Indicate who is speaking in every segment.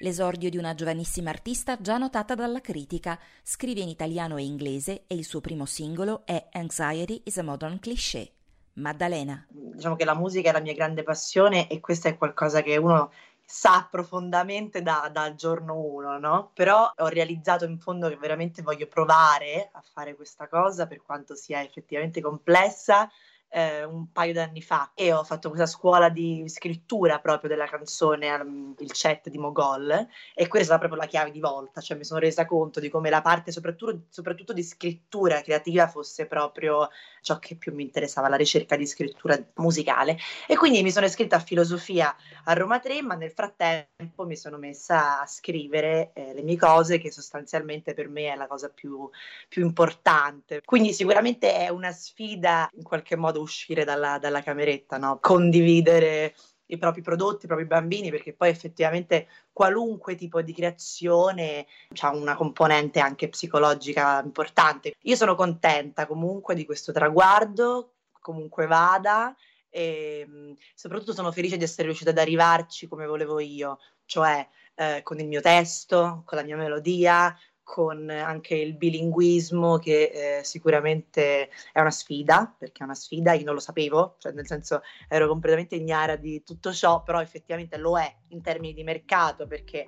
Speaker 1: L'esordio di una giovanissima artista già notata dalla critica. Scrive in italiano e inglese e il suo primo singolo è Anxiety is a Modern Cliché. Maddalena.
Speaker 2: Diciamo che la musica è la mia grande passione e questo è qualcosa che uno sa profondamente da, dal giorno uno, no? Però ho realizzato in fondo che veramente voglio provare a fare questa cosa, per quanto sia effettivamente complessa, eh, un paio d'anni fa e ho fatto questa scuola di scrittura proprio della canzone, um, il chat di Mogol e questa è stata proprio la chiave di volta, cioè mi sono resa conto di come la parte soprattutto, soprattutto di scrittura creativa fosse proprio ciò che più mi interessava, la ricerca di scrittura musicale. E quindi mi sono iscritta a filosofia a Roma 3 ma nel frattempo mi sono messa a scrivere eh, le mie cose che sostanzialmente per me è la cosa più, più importante. Quindi sicuramente è una sfida in qualche modo modo uscire dalla, dalla cameretta, no? condividere i propri prodotti, i propri bambini, perché poi effettivamente qualunque tipo di creazione ha una componente anche psicologica importante. Io sono contenta comunque di questo traguardo, comunque vada, e soprattutto sono felice di essere riuscita ad arrivarci come volevo io, cioè eh, con il mio testo, con la mia melodia, con anche il bilinguismo che eh, sicuramente è una sfida, perché è una sfida, io non lo sapevo, cioè nel senso ero completamente ignara di tutto ciò, però effettivamente lo è in termini di mercato perché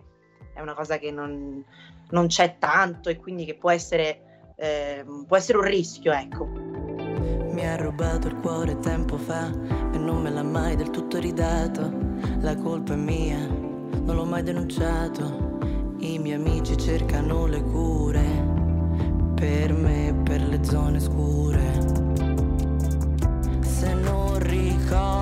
Speaker 2: è una cosa che non, non c'è tanto e quindi che può essere, eh, può essere un rischio, ecco.
Speaker 3: Mi ha rubato il cuore tempo fa e non me l'ha mai del tutto ridato. La colpa è mia, non l'ho mai denunciato i miei amici cercano le cure per me, per le zone scure. Se non ricordo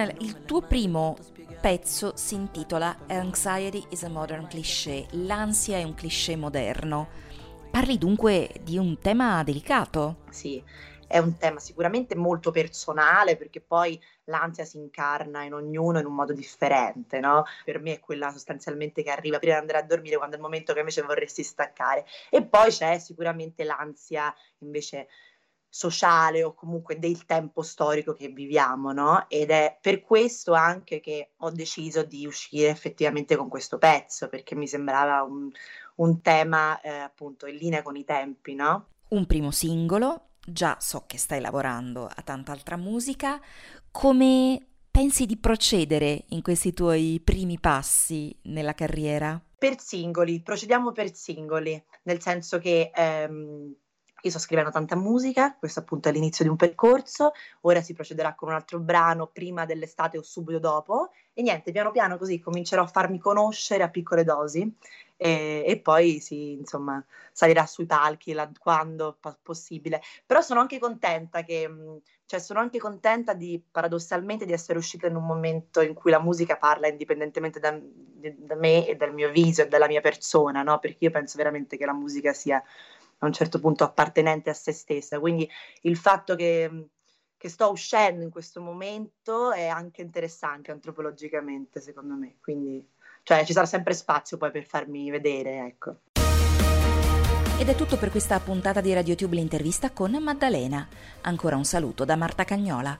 Speaker 1: Maddalena, il tuo primo pezzo si intitola Anxiety is a Modern Cliché, l'ansia è un cliché moderno. Parli dunque di un tema delicato?
Speaker 2: Sì, è un tema sicuramente molto personale perché poi l'ansia si incarna in ognuno in un modo differente, no? Per me è quella sostanzialmente che arriva prima di andare a dormire quando è il momento che invece vorresti staccare. E poi c'è sicuramente l'ansia invece sociale o comunque del tempo storico che viviamo, no? Ed è per questo anche che ho deciso di uscire effettivamente con questo pezzo, perché mi sembrava un, un tema eh, appunto in linea con i tempi, no?
Speaker 1: Un primo singolo, già so che stai lavorando a tanta altra musica, come pensi di procedere in questi tuoi primi passi nella carriera?
Speaker 2: Per singoli, procediamo per singoli, nel senso che ehm, io sto scrivendo tanta musica, questo appunto è l'inizio di un percorso, ora si procederà con un altro brano prima dell'estate o subito dopo e niente, piano piano così comincerò a farmi conoscere a piccole dosi e, e poi si, insomma, salirà sui palchi la, quando p- possibile. Però sono anche contenta che, cioè sono anche contenta di, paradossalmente, di essere uscita in un momento in cui la musica parla indipendentemente da, da me e dal mio viso e dalla mia persona, no? Perché io penso veramente che la musica sia a un certo punto appartenente a se stessa. Quindi il fatto che, che sto uscendo in questo momento è anche interessante antropologicamente, secondo me. Quindi cioè, ci sarà sempre spazio poi per farmi vedere, ecco.
Speaker 1: Ed è tutto per questa puntata di RadioTube l'intervista con Maddalena. Ancora un saluto da Marta Cagnola.